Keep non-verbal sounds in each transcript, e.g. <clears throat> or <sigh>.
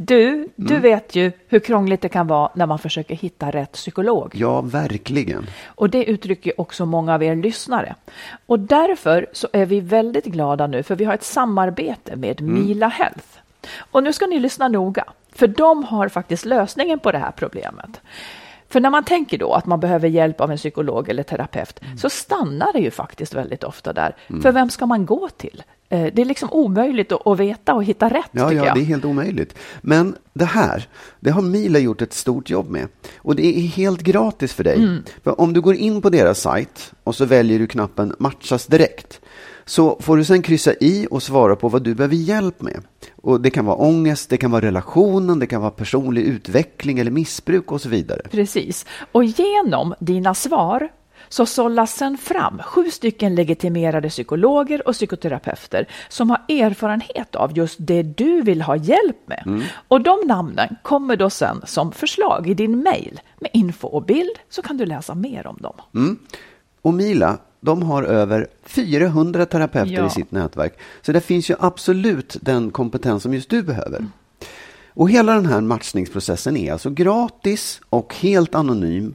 Du, du vet ju hur krångligt det kan vara när man försöker hitta rätt psykolog. Ja, verkligen. Och det uttrycker också många av er lyssnare. Och därför så är vi väldigt glada nu för vi har ett samarbete med Mila Health. Och nu ska ni lyssna noga, för de har faktiskt lösningen på det här problemet. För när man tänker då att man behöver hjälp av en psykolog eller terapeut så stannar det ju faktiskt väldigt ofta där. För vem ska man gå till? Eh, Det är liksom omöjligt att veta och hitta rätt Ja, ja, jag. det är helt omöjligt. Men det här, det har Mila gjort ett stort jobb med. Och det är helt gratis för dig. Mm. För om du går in på deras sajt och så väljer du knappen matchas direkt. Så får du sen kryssa i och svara på vad du behöver hjälp med. Och det kan vara ångest, det kan vara relationen, det kan vara personlig utveckling eller missbruk och så vidare. Precis. Och genom dina svar så sållas sen fram sju stycken legitimerade psykologer och psykoterapeuter som har erfarenhet av just det du vill ha hjälp med. Och de namnen kommer då sen som förslag i din mail med info och bild så kan du läsa mer om dem. Och Mila, de har över 400 terapeuter Ja. i sitt nätverk. Så det finns ju absolut den kompetens som just du behöver. Och hela den här matchningsprocessen är alltså gratis och helt anonym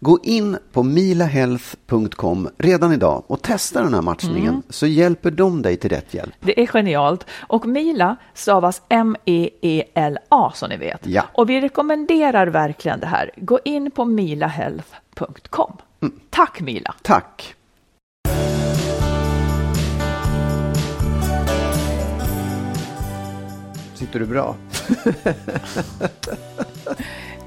Gå in på milahealth.com redan idag och testa den här matchningen så hjälper de dig till rätt hjälp. Det är genialt. Och Mila stavas M-E-E-L-A som ni vet. Ja. Och vi rekommenderar verkligen det här. Gå in på milahealth.com. Tack Mila! Tack! Sitter du bra? <laughs>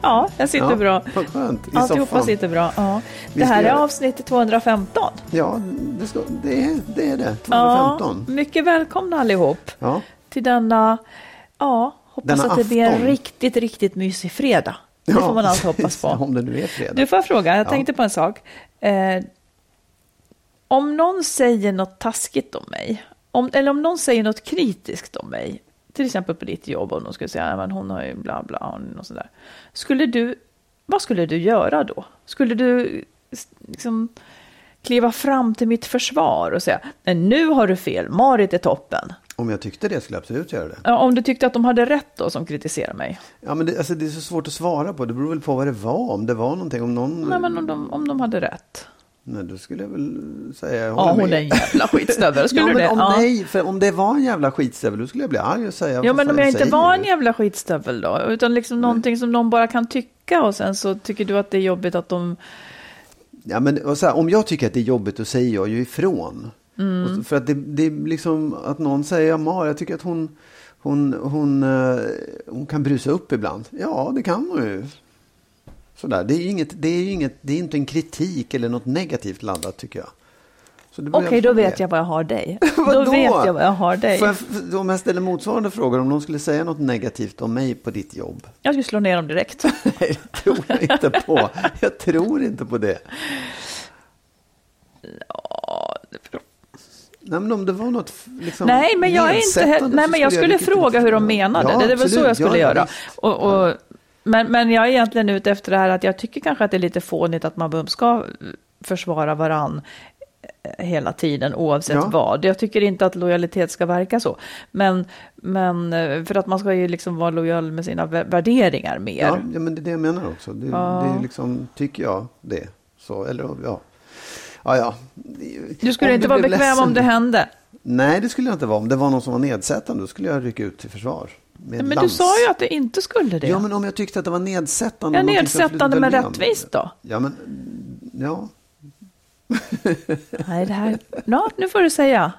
Ja, jag sitter Ja, bra. Vad skönt. I Alltihopa soffan. sitter bra. Ja. Det här är avsnitt 215. Ja, det, ska, det, är, det är det. Ja, 215. mycket välkomna allihop Ja. till denna, ja, hoppas Denna att det blir en afton. riktigt, riktigt mysig fredag. Det Ja, får man alltid hoppas på. <laughs> Om det nu är fredag. Du, får jag fråga? Jag Ja. tänkte på en sak. Eh, om någon säger något taskigt om mig, om, eller om någon säger något kritiskt om mig, till exempel på ditt jobb, och de skulle säga att hon har ju bla bla, och sånt där. Skulle du, vad skulle du göra då? Skulle du liksom kliva fram till mitt försvar och säga, "Nej, nu har du fel, Marit är toppen. Om jag tyckte det skulle jag absolut göra det. Ja, om du tyckte att de hade rätt då som kritiserar mig. Ja, men det, alltså, det är så svårt att svara på. Det beror väl på vad det var. Om det var någonting, om någon... Nej, men om de, om de hade rätt. Nej, då skulle jag väl säga... jag Ja, hon med. är en jävla skitstövel. Skulle ja, du det? om, Ja. nej, för om det var en jävla skitstövel, då skulle jag bli arg och säga... Ja, men om jag inte var en jävla skitstövel då? Utan liksom någonting som någon bara kan tycka och sen så tycker du att det är jobbigt att de... Ja, men, och så här, om jag tycker att det är jobbigt, då säger jag ju ifrån. Mm. För att det, det är liksom att någon säger, Mar, jag tycker att hon, hon, hon, eh, hon kan brusa upp ibland. Ja, det kan hon ju. Sådär. Det är ju inget, det är inget, det är inte en kritik eller något negativt laddat tycker jag. Det Okej, på då det. <laughs> vet jag vad jag har dig. då vet jag vad jag har dig. Jag, om jag ställer motsvarande frågor, om någon skulle säga något negativt om mig på ditt jobb? Jag skulle slå ner dem direkt. <laughs> Nej, det tror jag inte på. Jag tror inte på det. Nej, men om det var något liksom, Nej, men jag, är inte, nej, men jag skulle fråga det. hur de menade. Ja, det är väl så jag skulle Ja, göra. Och, och, men, men jag är egentligen ute efter det här att jag tycker kanske att det är lite fånigt att man ska försvara varann eh, hela tiden oavsett Ja. vad. Jag tycker inte att lojalitet ska verka så. Men, men eh, för att man ska ju liksom vara lojal med sina vä- värderingar mer. Ja, ja, men det är det jag menar också. Det, Ja. det är liksom, tycker jag det. Så, eller ja. Ja, ja. Du skulle Om inte vara bekväm ledsen- om det hände. Nej, det skulle jag inte vara. Om det var någon som var nedsättande, då skulle jag rycka ut till försvar. Med Men du lans. sa ju att det inte skulle det. Ja, men om jag tyckte att det var nedsättande. Ja, nedsättande men rättvist då? Ja, men ja. <laughs> Nej, det här... Ja, nu får du säga.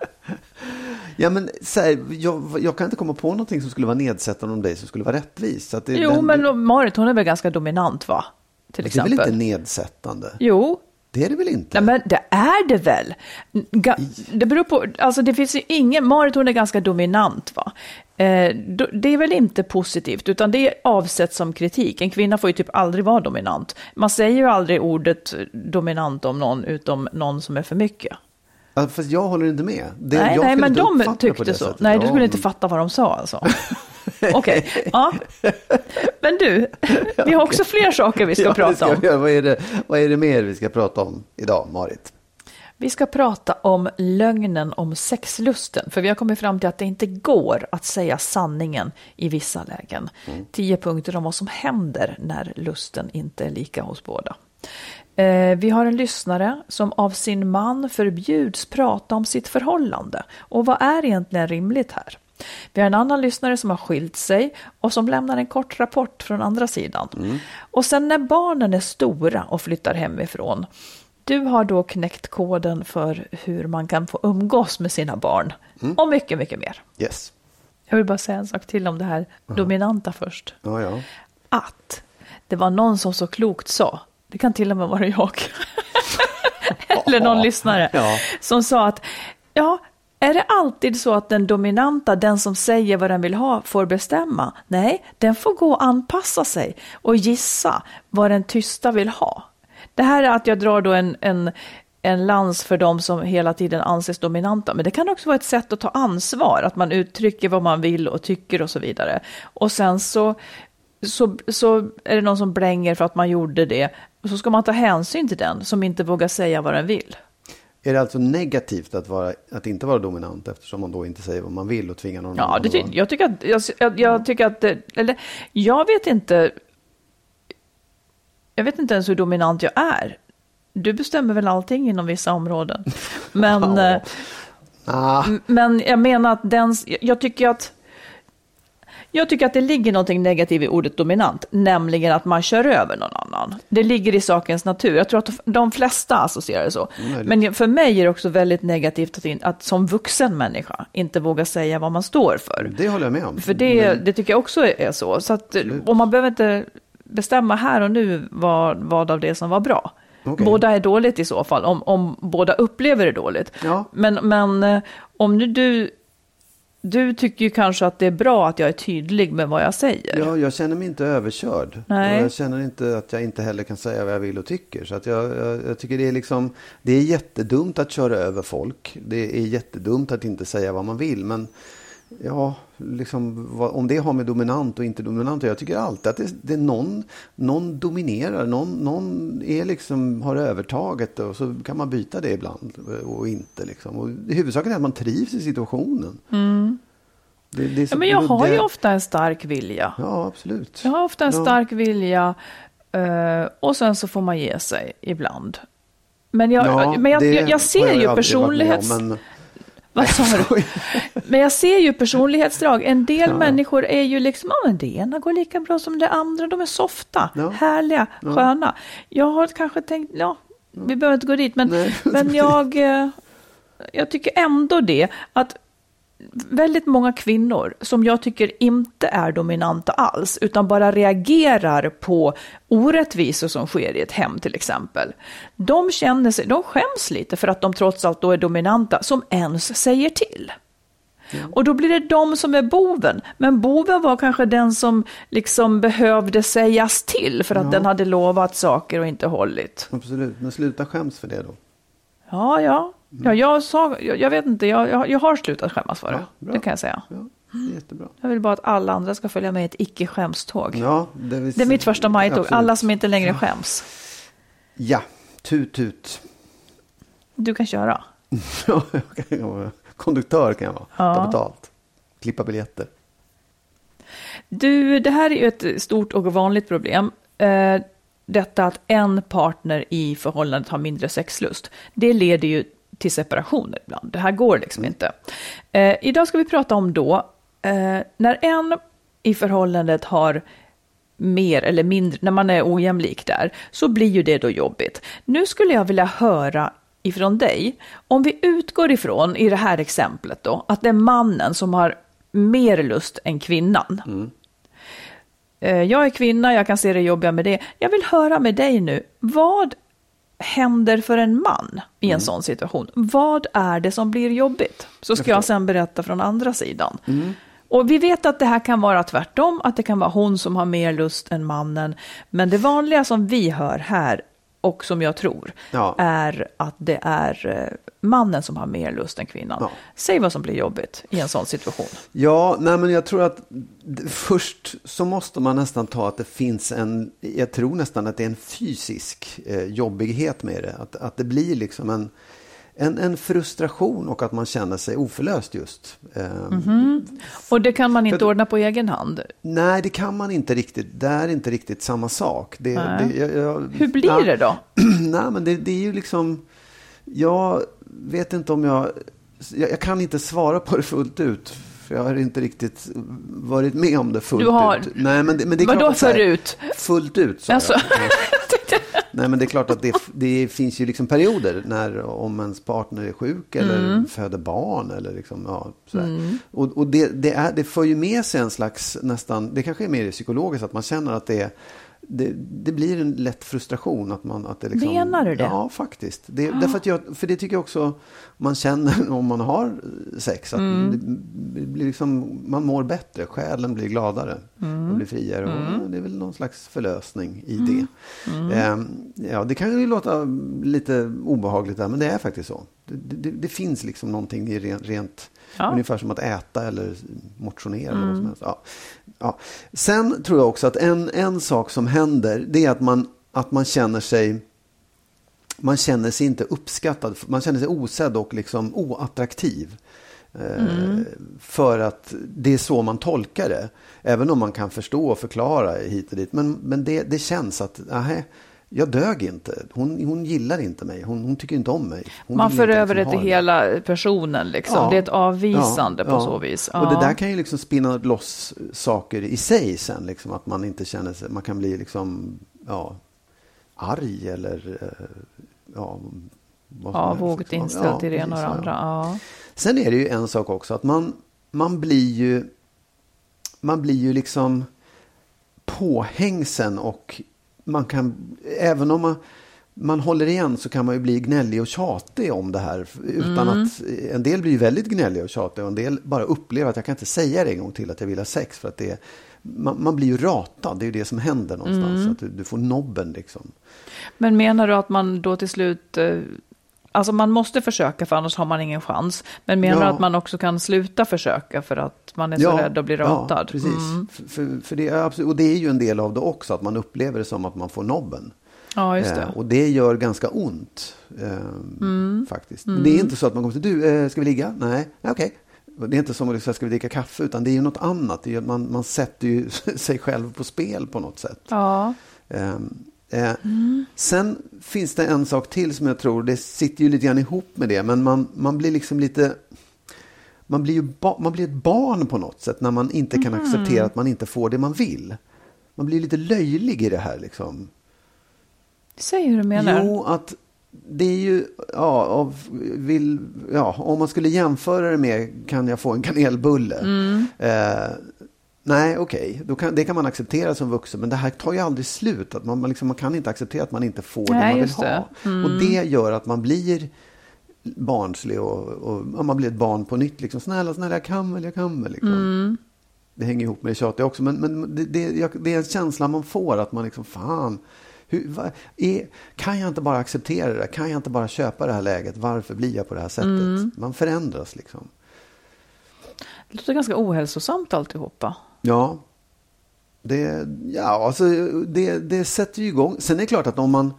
Ja, men här, jag, jag kan inte komma på någonting som skulle vara nedsättande om dig som skulle vara rättvist. Det, Jo, den- men Marit hon är väl ganska dominant va? Till det är väl exempel. inte nedsättande? Jo, Det är det väl inte? Nej, men det är det väl. Ga- det beror på, alltså det finns ju ingen, Marit hon är ganska dominant va. Eh, det är väl inte positivt, utan det är avsett som kritik. En kvinna får ju typ aldrig vara dominant. Man säger ju aldrig ordet dominant om någon, utom någon som är för mycket. Ja, fast jag håller inte med. Det, nej, jag nej men inte de tyckte så. sättet. Nej, du Ja, skulle inte men- fatta vad de sa alltså. <laughs> Okej, <laughs> ja. Men du, vi har också fler saker vi ska ja, prata ska om. göra. Vad, är det, vad är det mer vi ska prata om idag, Marit? Vi ska prata om lögnen om sexlusten, för vi har kommit fram till att det inte går att säga sanningen i vissa lägen. Tio punkter om vad som händer när lusten inte är lika hos båda. Eh, Vi har en lyssnare som av sin man förbjuds prata om sitt förhållande. Och vad är egentligen rimligt här? Vi har en annan lyssnare som har skilt sig och som lämnar en kort rapport från andra sidan. Och sen när barnen är stora och flyttar hemifrån du har då knäckt koden för hur man kan få umgås med sina barn. Och mycket, mycket mer. Yes. Jag vill bara säga en sak till om det här dominanta först. Ja, ja. Att det var någon som så klokt sa, det kan till och med vara jag, <laughs> eller någon lyssnare, Ja. som sa att ja, är det alltid så att den dominanta, den som säger vad den vill ha, får bestämma? Nej, den får gå och anpassa sig och gissa vad den tysta vill ha. Det här är att jag drar då en, en, en lans för de som hela tiden anses dominanta, men det kan också vara ett sätt att ta ansvar, att man uttrycker vad man vill och tycker och så vidare. Och sen så, så, så är det någon som blänger för att man gjorde det, och så ska man ta hänsyn till den som inte vågar säga vad den vill. Är det alltså negativt att, vara, att inte vara dominant eftersom man då inte säger vad man vill och tvingar någon Ja, det jag tycker att, jag, jag, jag tycker att, det- eller jag vet inte, jag vet inte ens hur dominant jag är. Du bestämmer väl allting inom vissa områden. <laughs> Men, Ja. eh, Ah, men jag menar att den, jag tycker att, jag tycker att det ligger någonting negativt i ordet dominant, nämligen att man kör över någon annan. Det ligger i sakens natur. Jag tror att de flesta associerar det så. Men för mig är det också väldigt negativt att, in, att som vuxen människa inte våga säga vad man står för. det håller jag med om. För det, Men- det tycker jag också är så. så att, och man behöver inte bestämma här och nu vad, vad av det som var bra. Okej. Båda är dåligt i så fall, om, om båda upplever det dåligt. Ja. Men, men eh, om nu du, du tycker ju kanske att det är bra att jag är tydlig med vad jag säger. Ja, jag känner mig inte överkörd. Nej. Jag känner inte att jag inte heller kan säga vad jag vill och tycker. Så att jag, jag, jag tycker det är liksom, det är jättedumt att köra över folk. Det är jättedumt att inte säga vad man vill. Men ja, liksom, vad, om det har med dominant och inte dominant Jag tycker alltid att det, det någon, någon dominerar, någon, någon är liksom, har övertaget och så kan man byta det ibland och inte. Liksom. Och huvudsaken är att man trivs i situationen. Det, det är så Mm. Ja, men jag har ju ofta en stark vilja. Ja, absolut. Jag har ofta en Ja. stark vilja eh, och sen så får man ge sig ibland. Men jag, Ja, men jag, det jag, jag ser ju med personlighets... om, men- Vad sa du? Men jag ser ju personlighetsdrag. En del Ja. människor är ju liksom, ja men det ena går lika bra som det andra. De är softa, Ja. härliga, sköna. Jag har kanske tänkt, ja, vi behöver inte gå dit, men, Nej. men jag, eh, jag tycker ändå det att väldigt många kvinnor som jag tycker inte är dominanta alls, utan bara reagerar på orättvisor som sker i ett hem till exempel. De känner sig, de skäms lite för att de trots allt då är dominanta, som ens säger till. Och då blir det de som är boven. Men boven var kanske den som liksom behövde sägas till för att Ja. den hade lovat saker och inte hållit. Absolut, men sluta skäms för det då. Ja, ja. Ja, jag, sa, jag, jag vet inte, jag, jag, jag har slutat skämmas för det. Ja, det kan jag säga. Ja, det jättebra. Jag vill bara att alla andra ska följa med i ett icke-skämståg. Ja, det, vill- Det är mitt första majtåg, alla som inte längre skäms. Ja, tut tut. Du kan köra. <laughs> Ja, jag kan vara Konduktör kan jag vara. Ja. Ta betalt. Klippa biljetter. Du, det här är ju ett stort och vanligt problem. Eh, detta att en partner i förhållandet har mindre sexlust. Det leder ju till separationer ibland. Det här går liksom inte. Eh, idag ska vi prata om då, eh, när en i förhållandet har mer eller mindre, när man är ojämlik där, så blir ju det då jobbigt. Nu skulle jag vilja höra ifrån dig, om vi utgår ifrån, i det här exemplet då, att det är mannen som har mer lust än kvinnan. Eh, Jag är kvinna, jag kan se det jobbiga med det. Jag vill höra med dig nu, vad händer för en man i en sån situation? Vad är det som blir jobbigt? Så ska jag sen berätta från andra sidan. Och vi vet att det här kan vara tvärtom, att det kan vara hon som har mer lust än mannen. Men det vanliga som vi hör här, och som jag tror, Ja. är att det är eh, mannen som har mer lust än kvinnan. Ja. Säg vad som blir jobbigt i en sån situation. Ja, nej men jag tror att först så måste man nästan ta att det finns en, jag tror nästan att det är en fysisk eh, jobbighet med det. Att, att det blir liksom en, en, en frustration och att man känner sig oförlöst just. Eh, Och det kan man inte För- ordna på egen hand. Nej, det kan man inte riktigt. Det är inte riktigt samma sak. Det, Nej. det, jag, jag, Hur blir ja. det då? <clears throat> Nej, men det, det är ju liksom... Jag vet inte om jag, jag... Jag kan inte svara på det fullt ut. För jag har inte riktigt varit med om det fullt Du har- ut. Nej, men det, men det är Vadå klart förut? Fullt ut, sa Alltså. jag. Nej, men det är klart att det, det finns ju liksom perioder när om ens partner är sjuk eller Mm. föder barn eller liksom, ja, sådär. Och, och det, det, är, det för ju med sig en slags nästan, det kanske är mer psykologiskt, att man känner att det är det, det blir en lätt frustration. Att man, att det liksom, Menar du det? Ja, faktiskt. Det, därför att jag, för det tycker jag också man känner <laughs> om man har sex. Att Mm. det blir liksom, man mår bättre, själen blir gladare Mm. och blir friare. Och det är väl någon slags förlösning i det. Ehm, ja, det kan ju låta lite obehagligt där, men det är faktiskt så. Det, det, det finns liksom någonting i rent, rent Ja. ungefär som att äta eller motionera. Eller vad som helst. Ja. Ja. Sen tror jag också att en, en sak som händer, det är att man, att man känner sig man känner sig inte uppskattad, man känner sig osedd och liksom oattraktiv. Eh, För att det är så man tolkar det. Även om man kan förstå och förklara hit och dit. Men, men det, det känns att, nej, jag dög inte. Hon, hon gillar inte mig. Hon, hon tycker inte om mig. Hon Man för över det till hela personen liksom. Det är ett avvisande på så vis. Och det där kan ju liksom spinna loss saker i sig sen. Liksom, att man inte känner sig, man kan bli liksom, ja, arg eller, eh, ja, vad som Ja, vågt liksom. inställd Ja, till det ena och det andra. ja. Ja. Sen är det ju en sak också att man, man blir ju, man blir ju liksom påhängsen och man kan, även om man, man håller igen så kan man ju bli gnällig och tjatig om det här. Utan att, en del blir ju väldigt gnälliga och tjatiga och en del bara upplever att jag kan inte säga det en gång till att jag vill ha sex. För att det är, man, man blir ju ratad, det är ju det som händer någonstans. Att du, du får nobben liksom. Men menar du att man då till slut... Alltså man måste försöka för annars har man ingen chans. Men menar Ja. att man också kan sluta försöka för att man är så rädd att bli ratad? Ja, precis. Mm. För, för, det är absolut, och det är ju en del av det också, att man upplever det som att man får nobben. Ja, just det. Eh, och det gör ganska ont. Eh, Faktiskt. Men Det är inte så att man kommer till, du, eh, ska vi ligga? Nej, okej. Det är inte som att säga, ska vi dricka kaffe? Utan det är ju något annat. Är, man, man sätter ju <laughs> sig själv på spel på något sätt. Ja. Eh, Sen finns det en sak till som jag tror, det sitter ju lite grann ihop med det, men man, man blir liksom lite... Man blir ju ba, man blir ett barn på något sätt när man inte kan acceptera att man inte får det man vill. Man blir lite löjlig i det här liksom. Säg hur du menar. Jo, att det är ju, ja, av, vill, ja, om man skulle jämföra det med kan jag få en kanelbulle? Eh, nej, okej, kan, det kan man acceptera som vuxen, men det här tar ju aldrig slut. Att man, man, liksom, man kan inte acceptera att man inte får det Nej, man vill det. ha. Och det gör att man blir barnslig och, och man blir ett barn på nytt. Liksom, snälla, snälla, jag kan väl, jag kan väl. Liksom. Det hänger ihop med det tjatiga också, men, men det, det, det är en känsla man får att man liksom, fan, Hur, va, är, kan jag inte bara acceptera det? Kan jag inte bara köpa det här läget? Varför blir jag på det här sättet? Mm. Man förändras liksom. Det låter ganska ohälsosamt alltihopa. Ja, det, ja alltså, det, det sätter ju igång. Sen är det klart att om man...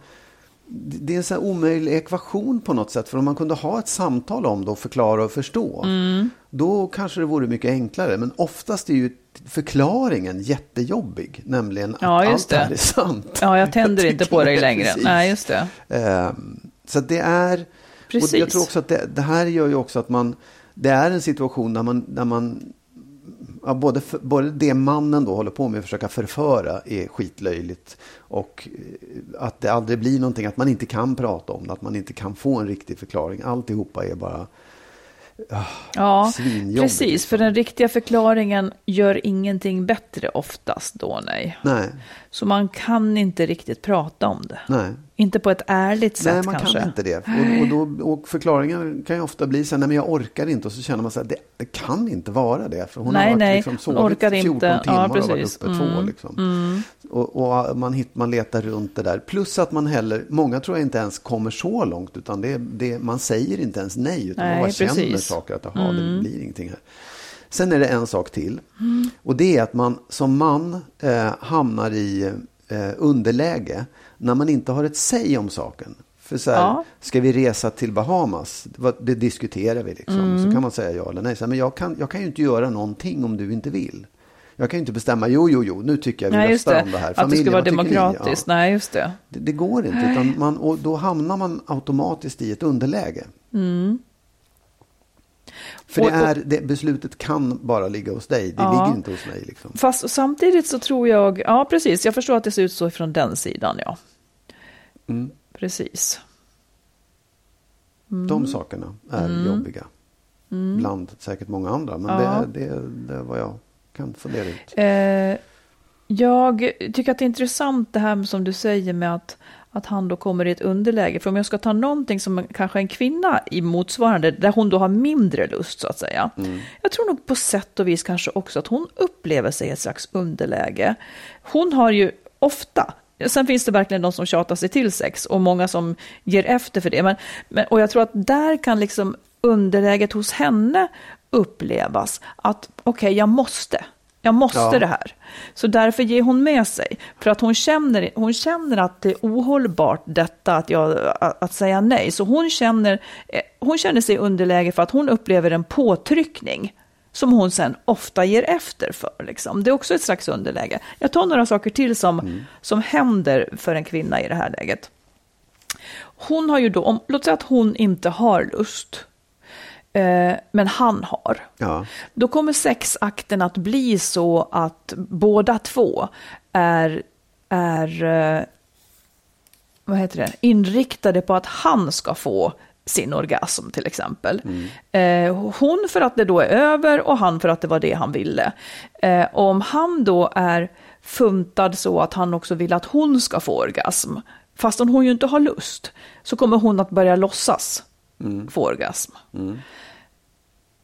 Det är en sån här omöjlig ekvation på något sätt. För om man kunde ha ett samtal om det och förklara och förstå. Mm. Då kanske det vore mycket enklare. Men oftast är ju förklaringen jättejobbig. Nämligen att Ja, just allt det här är sant. Ja, jag tänder <laughs> inte tycker på dig det, längre. precis. Nej, just det. Ehm, Så det är... Och Precis. jag tror också att det, det här gör ju också att man... Det är en situation där man... Där man ja, både, för, både det mannen då håller på med att försöka förföra är skitlöjligt. Och eh, att det aldrig blir någonting, att man inte kan prata om det, att man inte kan få en riktig förklaring. Alltihopa är bara... Ja, Svinjobbigt, precis. liksom. För den riktiga förklaringen gör ingenting bättre oftast då, nej. Nej, Så man kan inte riktigt prata om det. nej. Inte på ett ärligt sätt Nej, man kanske. kan inte det. Och, och, då, och förklaringen kan ju ofta bli så här, nej men jag orkar inte. Och så känner man så här, det, det kan inte vara det. För hon Nej, har varit, nej, liksom, sovit orkar 14 inte. Ja, timmar och varit precis. uppe två. Mm, Liksom. Och, och man, hit, man letar runt det där. Plus att man heller, många tror jag inte ens kommer så långt. Utan det, det, man säger inte ens nej. Utan Nej, man bara känner precis. saker. Att aha, det blir ingenting här. Sen är det en sak till. Och det är att man som man eh, hamnar i eh, underläge när man inte har ett säg om saken. För så här, Ja. ska vi resa till Bahamas? Det diskuterar vi liksom. Så kan man säga ja eller nej. Så här, men jag kan, jag kan ju inte göra någonting om du inte vill. Jag kan ju inte bestämma, jo, jo, jo, nu tycker jag vi Nej, röstar det. om det här. Att det Familjen, ska vara demokratiskt. Ja. Nej, just det. Det, det går inte, utan man, och då hamnar man automatiskt i ett underläge. För det Mm. Och- och- är, det, beslutet kan bara ligga hos dig, det Ja. ligger inte hos mig. Liksom. Fast samtidigt så tror jag, ja precis, jag förstår att det ser ut så från den sidan, ja. Mm. Precis. De sakerna är jobbiga. Bland säkert många andra, men Mm. Ja. det, är, det, är- det är vad jag kan fundera ut. Eh, jag tycker att det är intressant det här som du säger med att, att han då kommer i ett underläge. För om jag ska ta någonting som kanske en kvinna i motsvarande, där hon då har mindre lust så att säga. Jag tror nog på sätt och vis kanske också att hon upplever sig i ett slags underläge. Hon har ju ofta, sen finns det verkligen de som tjatar sig till sex och många som ger efter för det. Men, men, och jag tror att där kan liksom underläget hos henne upplevas att okej, jag måste. Jag måste Ja. det här. Så därför ger hon med sig. För att hon känner, hon känner att det är ohållbart detta att, jag, att, säga nej. Så hon känner, eh, hon känner sig i underläge för att hon upplever en påtryckning. Som hon sen ofta ger efter för. Liksom. Det är också ett slags underläge. Jag tar några saker till som, som händer för en kvinna i det här läget. Hon har ju då, om, låt säga att hon inte har lust. Eh, men han har. Ja. Då kommer sexakten att bli så att båda två är, är eh, vad heter det, inriktade på att han ska få sin orgasm till exempel. Eh, hon för att det då är över och han för att det var det han ville. Och om han då är funtad så att han också vill att hon ska få orgasm, fastän hon ju inte har lust, så kommer hon att börja låtsas få orgasm.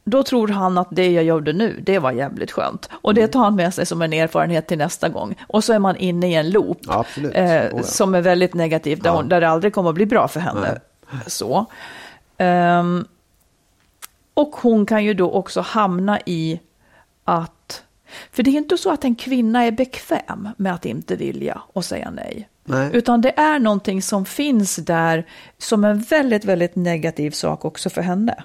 Då tror han att det jag gjorde nu, det var jävligt skönt. Och det tar han med sig som en erfarenhet till nästa gång. Och så är man inne i en loop Ja, eh, Oh, ja. som är väldigt negativ, där, Ja. hon, där det aldrig kommer att bli bra för henne. Så. Ehm, och hon kan ju då också hamna i att, för det är inte så att en kvinna är bekväm med att inte vilja och säga nej. Nej. Utan det är någonting som finns där som en väldigt, väldigt negativ sak också för henne.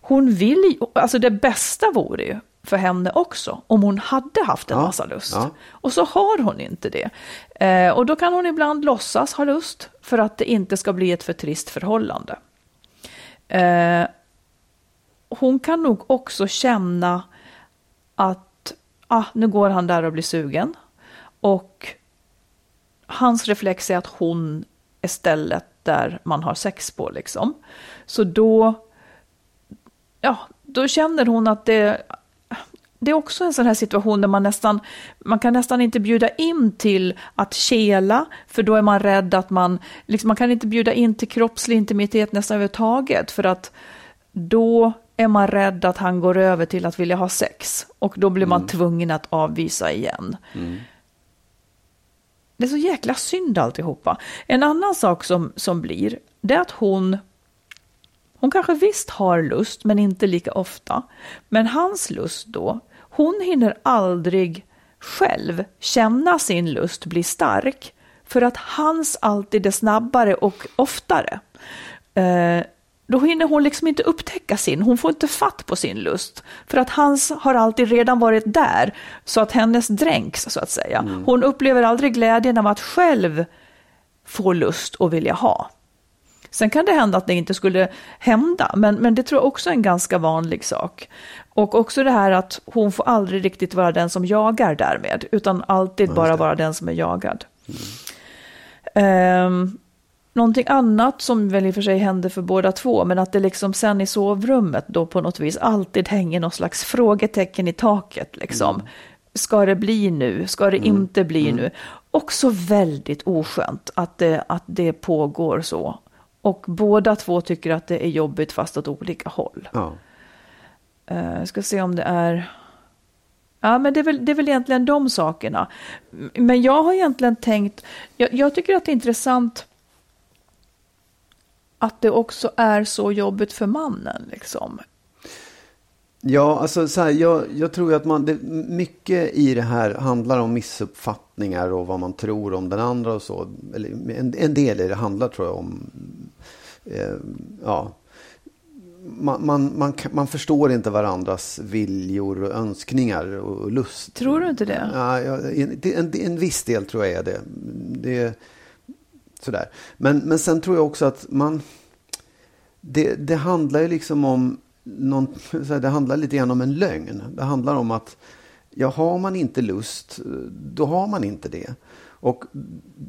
Hon vill ju, alltså det bästa vore ju för henne också om hon hade haft en Ja, massa lust. ja. Och så har hon inte det. Eh, och då kan hon ibland låtsas ha lust för att det inte ska bli ett för trist förhållande. Eh, hon kan nog också känna att ah, nu går han där och blir sugen. Och hans reflex är att hon är stället där man har sex på. Liksom. Så då, ja, då känner hon att det, det är också en sån här situation där man nästan, man kan nästan inte bjuda in till att kela, för då är man rädd att man, liksom, man kan inte bjuda in till kroppslig intimitet nästan överhuvudtaget, för att då är man rädd att han går över till att vilja ha sex. Och då blir man tvungen att avvisa igen det är så jäkla synd alltihopa. En annan sak som, som blir, det är att hon, hon kanske visst har lust, men inte lika ofta. Men hans lust då, hon hinner aldrig själv känna sin lust bli stark, för att hans alltid är snabbare och oftare. Eh, då hinner hon liksom inte upptäcka sin, hon får inte fatt på sin lust. För att hans har alltid redan varit där, så att hennes dränks så att säga. Mm. Hon upplever aldrig glädjen av att själv få lust och vilja ha. Sen kan det hända att det inte skulle hända, men, men det tror jag också är en ganska vanlig sak. Och också det här att hon får aldrig riktigt vara den som jagar därmed, utan alltid bara vara den som är jagad. Mm. Um, Någonting annat som väl i och för sig hände för båda två, men att det liksom sen i sovrummet då på något vis alltid hänger någon slags frågetecken i taket. Liksom. Mm. Ska det bli nu? Ska det mm. inte bli mm. nu? Också väldigt oskönt att det, att det pågår så. Och båda två tycker att det är jobbigt fast åt olika håll. Ja. Uh, jag ska se om det är... Ja, men det är, väl, det är väl egentligen de sakerna. Men jag har egentligen tänkt... Jag, jag tycker att det är intressant att det också är så jobbigt för mannen. Liksom. Ja, alltså så här, jag, jag tror att man, det, mycket i det här handlar om missuppfattningar och vad man tror om den andra och så. Eller, en, en del i det handlar tror jag om, eh, ja, man, man, man, man, förstår inte varandras viljor och önskningar och lust. Tror du inte det? Ja, en, en, en viss del tror jag är det. det Sådär. Men, men sen tror jag också att man... Det, det handlar ju liksom om... Någon, det handlar lite grann om en lögn. Det handlar om att ja, har man inte lust, då har man inte det. Och,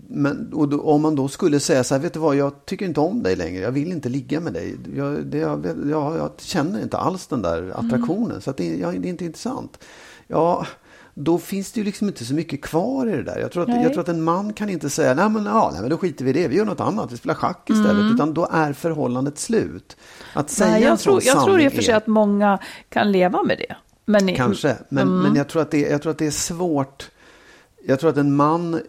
men, och då, om man då skulle säga så här, vet du vad, jag tycker inte om dig längre, jag vill inte ligga med dig. Jag, det, jag, jag, jag känner inte alls den där attraktionen, mm. så det, jag, det är inte intressant. Ja, då finns det ju liksom inte så mycket kvar i det där. Jag tror att, jag tror att en man kan inte säga, nej men, ja, nej men då skiter vi i det, vi gör något annat, vi spelar schack istället. Mm. Utan då är förhållandet slut. Att säga nej, jag, tror, jag tror i och för sig att många kan leva med det. Men, Kanske, men, mm. men jag, tror att det, jag tror att det är svårt. Jag tror att en man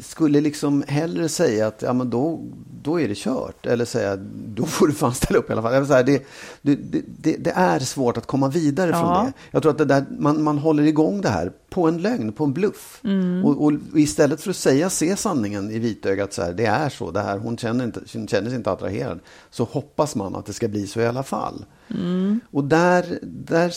skulle liksom hellre säga att ja, men då, då är det kört. Eller säga då får du fan ställa upp i alla fall. Säga, det, det, det, det, är svårt att komma vidare ja. från det. Jag tror att det där, man, man håller igång det här på en lögn, på en bluff. Mm. Och, och, istället för att säga, se sanningen i vitögat, så här, det är så, det här, hon känner, inte, känner sig inte attraherad. Så hoppas man att det ska bli så i alla fall. Mm. Och där, där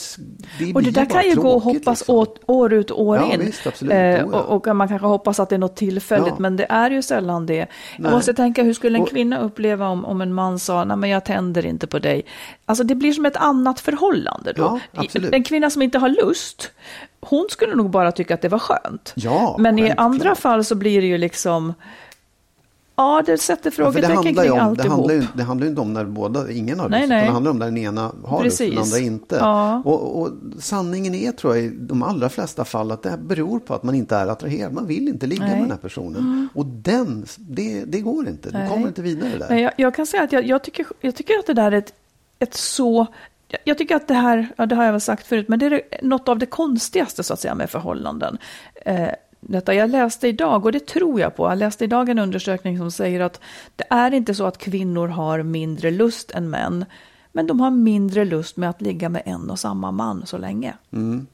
det Och det där kan ju gå och hoppas liksom. åt, år ut och år ja, in. Visst, absolut, eh, och, och, man kanske hoppas att det är något tillfälligt, ja. men det är ju sällan det. Nej. Jag måste tänka, hur skulle en kvinna uppleva om, om en man sa, nej men jag tänder inte på dig. Alltså det blir som ett annat förhållande då. Ja, en kvinna som inte har lust, hon skulle nog bara tycka att det var skönt. Ja, men i andra fall så blir det ju liksom, Ja, det sätter frågetecken ja, kring alltihop. Det handlar, ju, det handlar ju inte om när båda, ingen har nej, lust, nej. det handlar om när den ena har Precis. lust och den andra inte. Ja. Och, och, sanningen är, tror jag, i de allra flesta fall att det beror på att man inte är attraherad. Man vill inte ligga nej. med den här personen. Mm. Och den, det, det går inte. Du kommer inte vidare där. Nej, jag, jag, kan säga att jag, jag, tycker, jag tycker att det där är ett, ett så jag tycker att det här, ja, det har jag väl sagt förut, men det är något av det konstigaste så att säga med förhållanden. Eh, detta. Jag läste idag, och det tror jag på, jag läste idag en undersökning som säger att det är inte så att kvinnor har mindre lust än män, men de har mindre lust med att ligga med en och samma man så länge. Mm.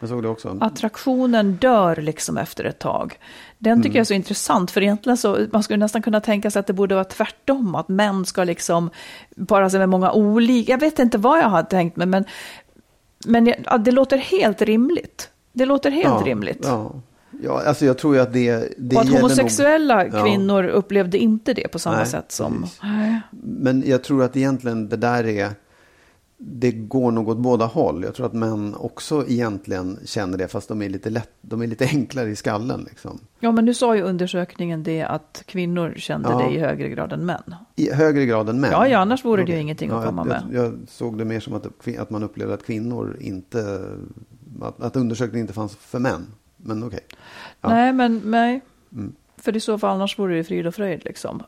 Jag såg det också. Attraktionen dör liksom efter ett tag. Den tycker mm. jag är så intressant, för egentligen så, man skulle nästan kunna tänka sig att det borde vara tvärtom, att män ska liksom para sig med många olika, jag vet inte vad jag har tänkt mig, men, men det låter helt rimligt. Det låter helt ja, rimligt. Ja. Ja, alltså jag tror ju att det, det Och att homosexuella nog, kvinnor ja. upplevde inte det på samma Nej, sätt som... Men jag tror att egentligen det där är... Det går nog åt båda håll. Jag tror att män också egentligen känner det, fast de är lite, lätt, de är lite <laughs> enklare i skallen. Liksom. Ja, men nu sa ju undersökningen det att kvinnor kände ja. det i högre grad än män. I högre grad än män? Ja, ja annars vore det ju ingenting ja, att komma jag, med. Jag, jag, såg det mer som att, att man upplevde att kvinnor inte... Att, att undersökningen inte fanns för män men okej. Okay. Ja. Nej, men nej. Mm. För i så fall annars vore det frid och fröjd liksom.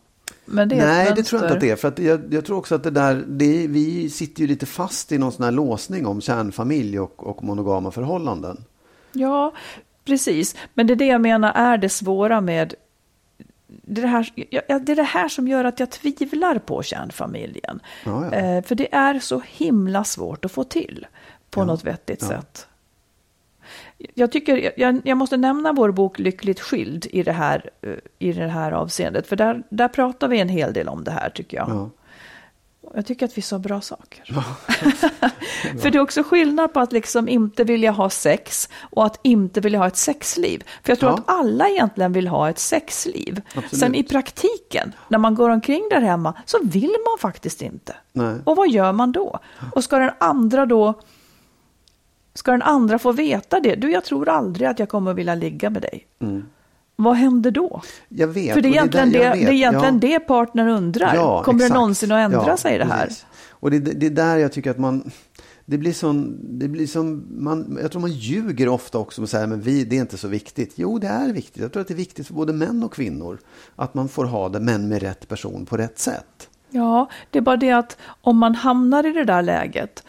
Men det Nej, det tror jag inte att det är. För att jag, jag tror också att det där, det, vi sitter ju lite fast i någon sån här låsning om kärnfamilj och, och monogama förhållanden. Ja, Precis, men det är det jag menar är det svåra med det är det, här, det är det här som gör att jag tvivlar på kärnfamiljen. Ja, ja. Eh, för det är så himla svårt att få till på Ja, något vettigt sätt. Jag, tycker, jag, jag måste nämna vår bok Lyckligt skild i det här, eh, i det här avseendet. För där, där pratar vi en hel del om det här tycker jag. Ja. Jag tycker att vi sa bra saker. <laughs> För det är också skillnad på att liksom inte vilja ha sex och att inte vilja ha ett sexliv. För jag tror Ja. att alla egentligen vill ha ett sexliv. Absolut. Sen i praktiken, när man går omkring där hemma, så vill man faktiskt inte. Nej. Och vad gör man då? Och ska den andra då Ska den andra få veta det? Du, jag tror aldrig att jag kommer att vilja ligga med dig. Vad händer då? Jag vet. För det är Mm. egentligen, där- det, det, är vet. egentligen Ja. det partnern undrar. Ja, kommer exakt. det någonsin att ändra Ja, sig det här? precis. Och det, det är där jag tycker att man... Det blir som... Det blir som man, jag tror man ljuger ofta också och säger men vi, det är inte så viktigt. Jo, det är viktigt. Jag tror att det är viktigt för både män och kvinnor. Att man får ha det, men med rätt person på rätt sätt. Ja, det är bara det att om man hamnar i det där läget,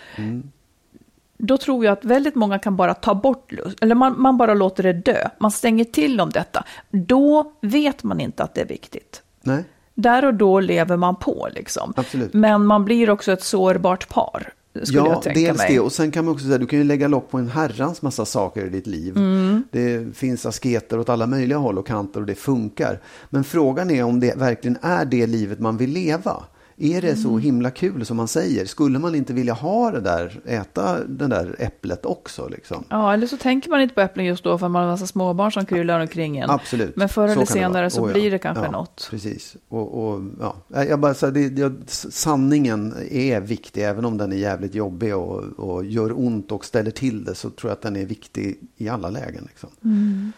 då tror jag att väldigt många kan bara ta bort lust, eller man, man bara låter det dö. Man stänger till om detta. Då vet man inte att det är viktigt. Nej, Där och då lever man på liksom. Absolut. Men man blir också ett sårbart par, skulle ja, dels mig. det. Och sen kan man också säga, du kan ju lägga lock på en herrans massa saker i ditt liv. Mm. Det finns asketer åt alla möjliga håll och kanter och det funkar. Men frågan är om det verkligen är det livet man vill leva. Är det Mm. så himla kul som man säger? Skulle man inte vilja ha det där, äta det där äpplet också liksom? Ja, eller så tänker man inte på äpplen just då för man har en massa småbarn som kryllar omkring en. Absolut. Men förr eller senare så Oh, ja. blir det kanske ja, något. Precis. Och, och, ja. jag bara, så det, det, sanningen är viktig, även om den är jävligt jobbig och, och gör ont och ställer till det, så tror jag att den är viktig i alla lägen. Liksom. Mm.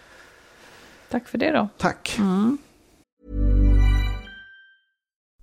Tack för det då. Tack.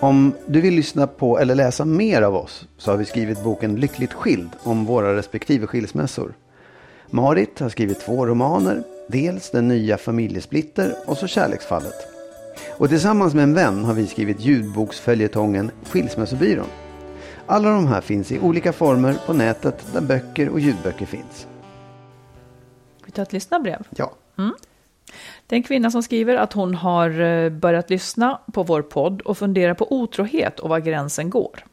Om du vill lyssna på eller läsa mer av oss så har vi skrivit boken Lyckligt skild om våra respektive skilsmässor. Marit har skrivit två romaner, dels Den nya familjesplitter och så Kärleksfallet. Och tillsammans med en vän har vi skrivit ljudboksföljetongen Skilsmässobyrån. Alla de här finns i olika former på nätet där böcker och ljudböcker finns. Vi tar ett lyssnarbrev. Ja, det är en kvinna som skriver att hon har eh, börjat lyssna på vår podd och funderar på otrohet och var gränsen går.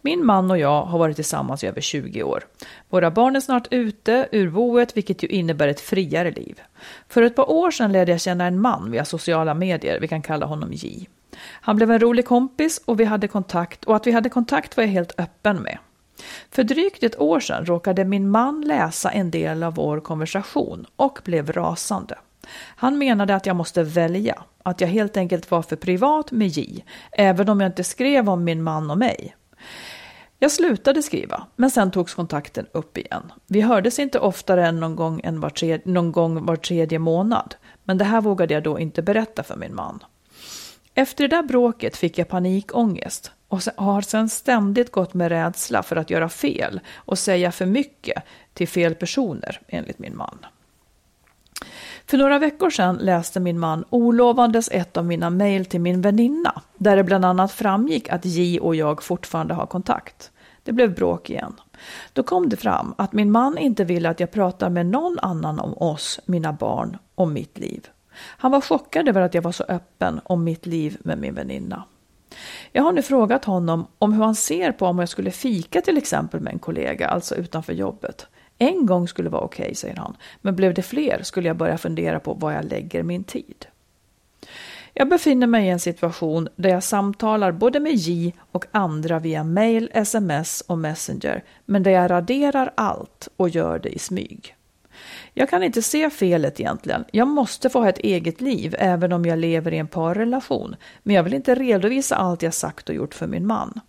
Min man och jag har varit tillsammans i över 20 år. Våra barn är snart ute ur boet, vilket ju innebär ett friare liv. För ett par år sedan lärde jag känna en man via sociala medier, vi kan kalla honom J. Han blev en rolig kompis och vi hade kontakt och att vi hade kontakt var jag helt öppen med. För drygt ett år sedan råkade min man läsa en del av vår konversation och blev rasande. Han menade att jag måste välja, att jag helt enkelt var för privat med J, även om jag inte skrev om min man och mig. Jag slutade skriva, men sen togs kontakten upp igen. Vi hördes inte oftare än någon gång, än var, tredje, någon gång var tredje månad, men det här vågade jag då inte berätta för min man. Efter det där bråket fick jag panikångest och har sen ständigt gått med rädsla för att göra fel och säga för mycket till fel personer, enligt min man. För några veckor sedan läste min man olovandes ett av mina mejl till min väninna, där det bland annat framgick att J och jag fortfarande har kontakt. Det blev bråk igen. Då kom det fram att min man inte ville att jag pratar med någon annan om oss, mina barn, om mitt liv. Han var chockad över att jag var så öppen om mitt liv med min väninna. Jag har nu frågat honom om hur han ser på om jag skulle fika till exempel med en kollega, alltså utanför jobbet. En gång skulle vara okej, okay, säger han, men blev det fler skulle jag börja fundera på var jag lägger min tid. Jag befinner mig i en situation där jag samtalar både med J och andra via mail, sms och messenger, men där jag raderar allt och gör det i smyg. Jag kan inte se felet egentligen. Jag måste få ha ett eget liv även om jag lever i en parrelation. Men jag vill inte redovisa allt jag sagt och gjort för min man.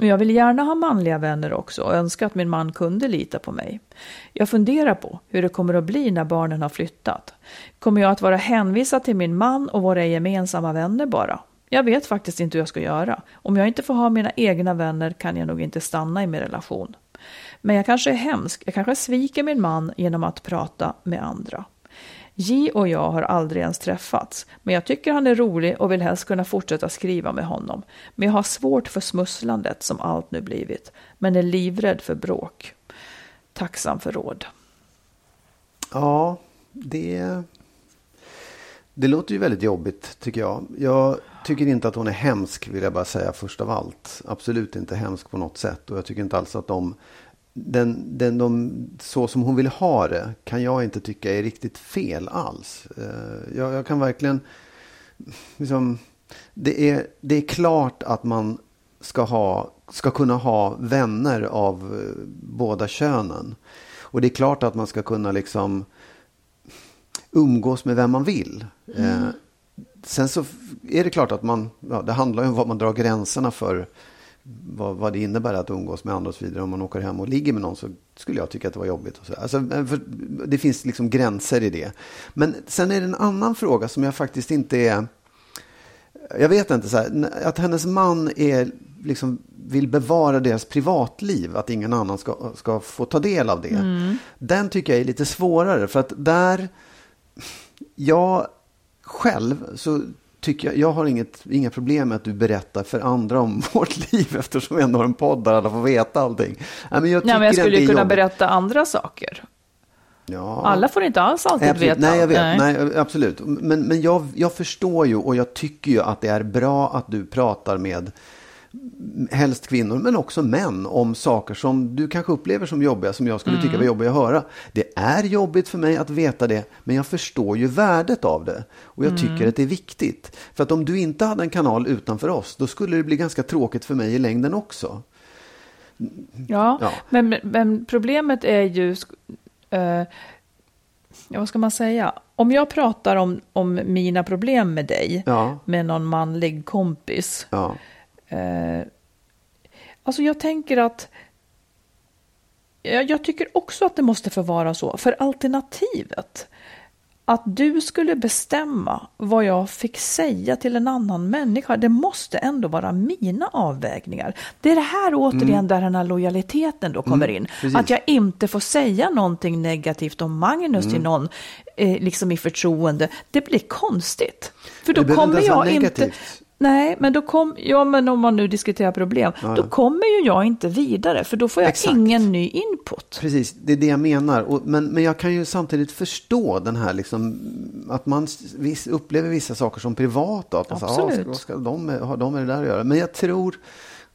Men jag vill gärna ha manliga vänner också och önskar att min man kunde lita på mig. Jag funderar på hur det kommer att bli när barnen har flyttat. Kommer jag att vara hänvisad till min man och våra gemensamma vänner bara? Jag vet faktiskt inte hur jag ska göra. Om jag inte får ha mina egna vänner kan jag nog inte stanna i min relation. Men jag kanske är hemsk, jag kanske sviker min man genom att prata med andra. J och jag har aldrig ens träffats, men jag tycker han är rolig och vill helst kunna fortsätta skriva med honom. Men jag har svårt för smusslandet som allt nu blivit, men är livrädd för bråk. Tacksam för råd. Ja, det, det låter ju väldigt jobbigt tycker jag. Jag tycker inte att hon är hemsk vill jag bara säga först av allt. Absolut inte hemsk på något sätt och jag tycker inte alls att de den, den, de, så som hon vill ha det kan jag inte tycka är riktigt fel alls. Eh, jag, jag kan verkligen... Liksom, det, är, det är klart att man ska, ha, ska kunna ha vänner av eh, båda könen. Och det är klart att man ska kunna liksom umgås med vem man vill. Mm. Eh, sen så är det klart att man, ja, det handlar ju om var man drar gränserna för vad, vad det innebär att umgås med andra och så vidare. Om man åker hem och ligger med någon så skulle jag tycka att det var jobbigt. Och så. Alltså, det finns liksom gränser i det. Men sen är det en annan fråga som jag faktiskt inte är... Jag vet inte, så här, att hennes man är, liksom, vill bevara deras privatliv, att ingen annan ska, ska få ta del av det. Mm. Den tycker jag är lite svårare, för att där... Jag själv så tycker jag, jag har inget, inga problem med att du berättar för andra om <laughs> vårt liv eftersom vi ändå har en podd där alla får veta allting. Nej, men jag, Nej, men jag skulle ju kunna jobbigt. berätta andra saker. Ja. Alla får inte alls alltid absolut. veta. Nej, jag vet. Nej. Nej absolut. Men, men jag, jag förstår ju och jag tycker ju att det är bra att du pratar med helst kvinnor, men också män, om saker som du kanske upplever som jobbiga, som jag skulle mm. tycka var jobbiga att höra. Det är jobbigt för mig att veta det, men jag förstår ju värdet av det. Och jag mm. tycker att det är viktigt. För att om du inte hade en kanal utanför oss, då skulle det bli ganska tråkigt för mig i längden också. Ja, ja. Men, men, problemet är ju, ja, vad ska man säga? Om jag pratar om, om mina problem med dig, ja. med någon manlig kompis, ja Eh, alltså jag tänker att jag tycker också att det måste få vara så. För alternativet, att du skulle bestämma vad jag fick säga till en annan människa, det måste ändå vara mina avvägningar. Det är det här återigen mm. där den här lojaliteten då kommer mm, in. Precis. Att jag inte får säga någonting negativt om Magnus mm. till någon, eh, liksom i förtroende. Det blir konstigt. För då kommer jag inte... Nej, men då kom, ja, men om man nu diskuterar problem, ja, då kommer ju jag inte vidare, för då får jag Exakt. ingen ny input. Precis, det är det jag menar. Och, men, men jag kan ju samtidigt förstå den här, liksom, att man viss, upplever vissa saker som privata. Att man Absolut. Säger, ah, ska, ska de, har de med det där att göra? Men jag tror,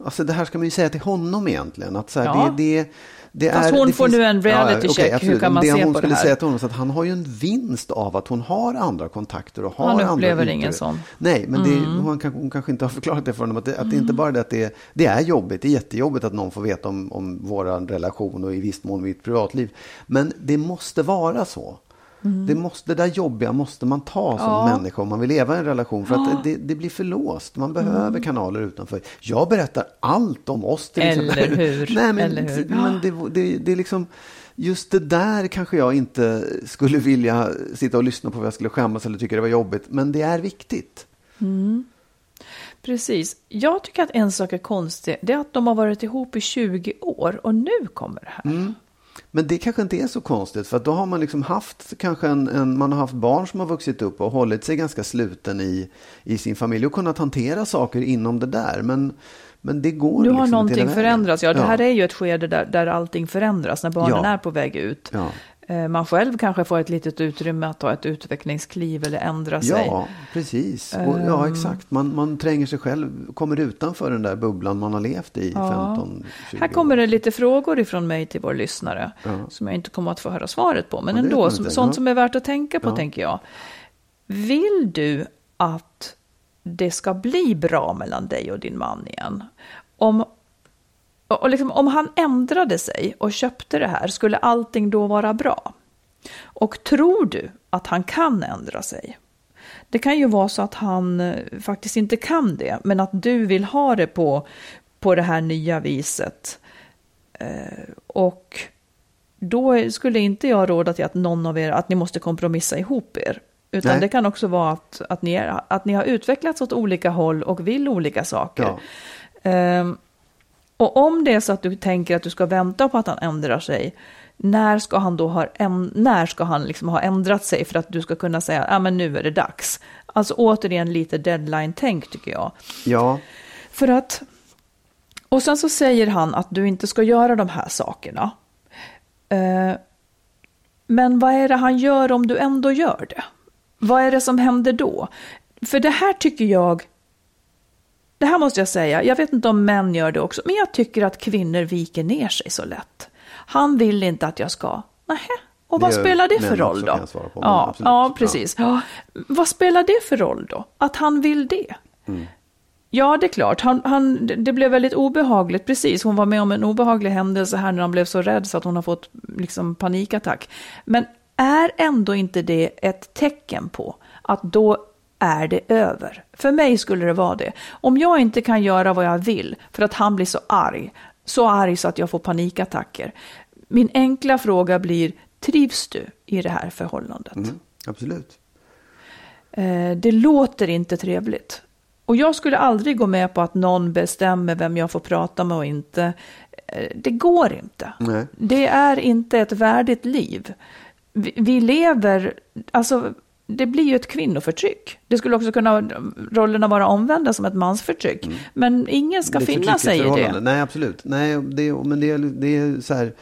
alltså det här ska man ju säga till honom egentligen. Att så här, ja. det, det det Fast är, hon får finns, nu en reality check, ja, okay, hur kan man det se på det här? hon skulle säga till honom, så att han har ju en vinst av att hon har andra kontakter och har han upplever andra ingen sån. Nej, men mm. det, hon, kan, hon kanske inte har förklarat det för honom, att det, att det inte mm. bara är det att det, det är jobbigt, det är jättejobbigt att någon får veta om, om vår relation och i viss mån mitt privatliv. Men det måste vara så. Det, måste, det där jobbiga måste man ta som Ja. människa om man vill leva i en relation. För att det, det blir för låst. Man behöver kanaler utanför. Jag berättar allt om oss till Eller exempel. hur? <laughs> Nej, men, Eller hur? men det, det, det är liksom... Just det där kanske jag inte skulle vilja sitta och lyssna på för jag skulle skämmas eller tycka det var jobbigt. Men det är viktigt. Precis. Jag tycker att en sak är konstig. Det är att de har varit ihop i 20 år och nu kommer det här. Men det kanske inte är så konstigt för att då har man liksom haft kanske en, en man har haft barn som har vuxit upp och hållit sig ganska sluten i, i sin familj och kunnat hantera saker inom det där. Men, men det går Nu liksom har hela någonting förändrats. Ja, det här är ju ett skede där, där allting förändras, när barnen Ja. är på väg ut. Ja. Eh, Man själv kanske får ett litet utrymme att ta ett utvecklingskliv eller ändra sig. Ja, precis. Och, ja, Ehm. exakt. Man, man tränger sig själv, kommer utanför den där bubblan man har levt i Ja. 15, 20 Här kommer det lite frågor ifrån mig till vår lyssnare. Ja. Som jag inte kommer att få höra svaret på. Men Ja, ändå, som, sånt som är värt att tänka på tänker jag. Vill du att det ska bli bra mellan dig och din man igen? Om, och liksom, om han ändrade sig och köpte det här, skulle allting då vara bra? Och tror du att han kan ändra sig? Det kan ju vara så att han eh, faktiskt inte kan det, men att du vill ha det på, på det här nya viset. Eh, och då skulle inte jag råda till att någon av er, att ni måste kompromissa ihop er. Utan Nej. det kan också vara att, att, ni är, att ni har utvecklats åt olika håll och vill olika saker. Ja. Ehm, och om det är så att du tänker att du ska vänta på att han ändrar sig, när ska han då ha, när ska han liksom ha ändrat sig för att du ska kunna säga att ah, men nu är det dags? Alltså återigen lite deadline-tänk tycker jag. Ja, För att, och sen så säger han att du inte ska göra de här sakerna. Eh, men vad är det han gör om du ändå gör det? Vad är det som händer då? För det här tycker jag, det här måste jag säga, jag vet inte om män gör det också, men jag tycker att kvinnor viker ner sig så lätt. Han vill inte att jag ska, nähä, och vad Det spelar det för roll då? på, ja, absolut. ja, precis. Ja. Vad spelar det för roll då? Att han vill det? Ja, det är klart. Han, han, det blev väldigt obehagligt, precis. Hon var med om en obehaglig händelse här när han blev så rädd så att hon har fått liksom, panikattack. Men är ändå inte det ett tecken på att då är det över? För mig skulle det vara det. Om jag inte kan göra vad jag vill för att han blir så arg, så arg så att jag får panikattacker. Min enkla fråga blir, trivs du i det här förhållandet? mm, absolut. Eh, det låter inte trevligt. Och jag skulle aldrig gå med på att någon bestämmer vem jag får prata med och inte. Eh, Det går inte. Nej. Det är inte ett värdigt liv. Vi, vi lever, alltså det blir ju ett kvinnoförtryck. Det skulle också kunna rollerna vara omvända som ett mansförtryck. Men ingen ska Det finna sig i det. Nej, absolut. Nej, det, men det, är- det är så här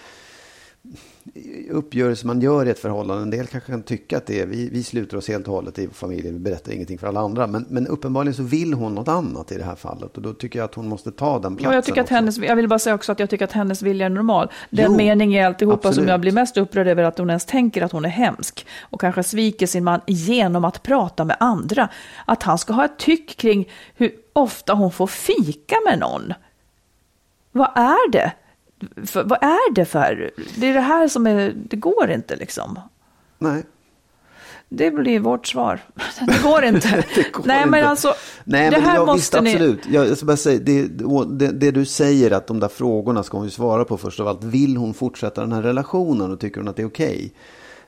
uppgörelser man gör i ett förhållande. En del kanske kan tycka att det är, vi, vi sluter oss helt och hållet i familjen, vi berättar ingenting för alla andra. Men, men uppenbarligen så vill hon något annat i det här fallet. Och då tycker jag att hon måste ta den platsen Ja, jag, tycker att också. hennes, jag vill bara säga också att jag tycker att hennes vilja är normal. Den Jo, mening i alltihopa som absolut. jag blir mest upprörd över att hon ens tänker att hon är hemsk och kanske sviker sin man genom att prata med andra. Att han ska ha ett tyck kring hur ofta hon får fika med någon. Vad är det? För, vad är det för? Det är det här som är, det går inte liksom. Nej. Det blir vårt svar. <laughs> Det går inte. <laughs> Det går Nej, men inte. alltså, Nej, det men här jag, måste visst, ni... absolut. Jag, jag ska bara säga, det, det, det du säger att de där frågorna ska hon ju svara på först av allt. Vill hon fortsätta den här relationen och tycker hon att det är okej?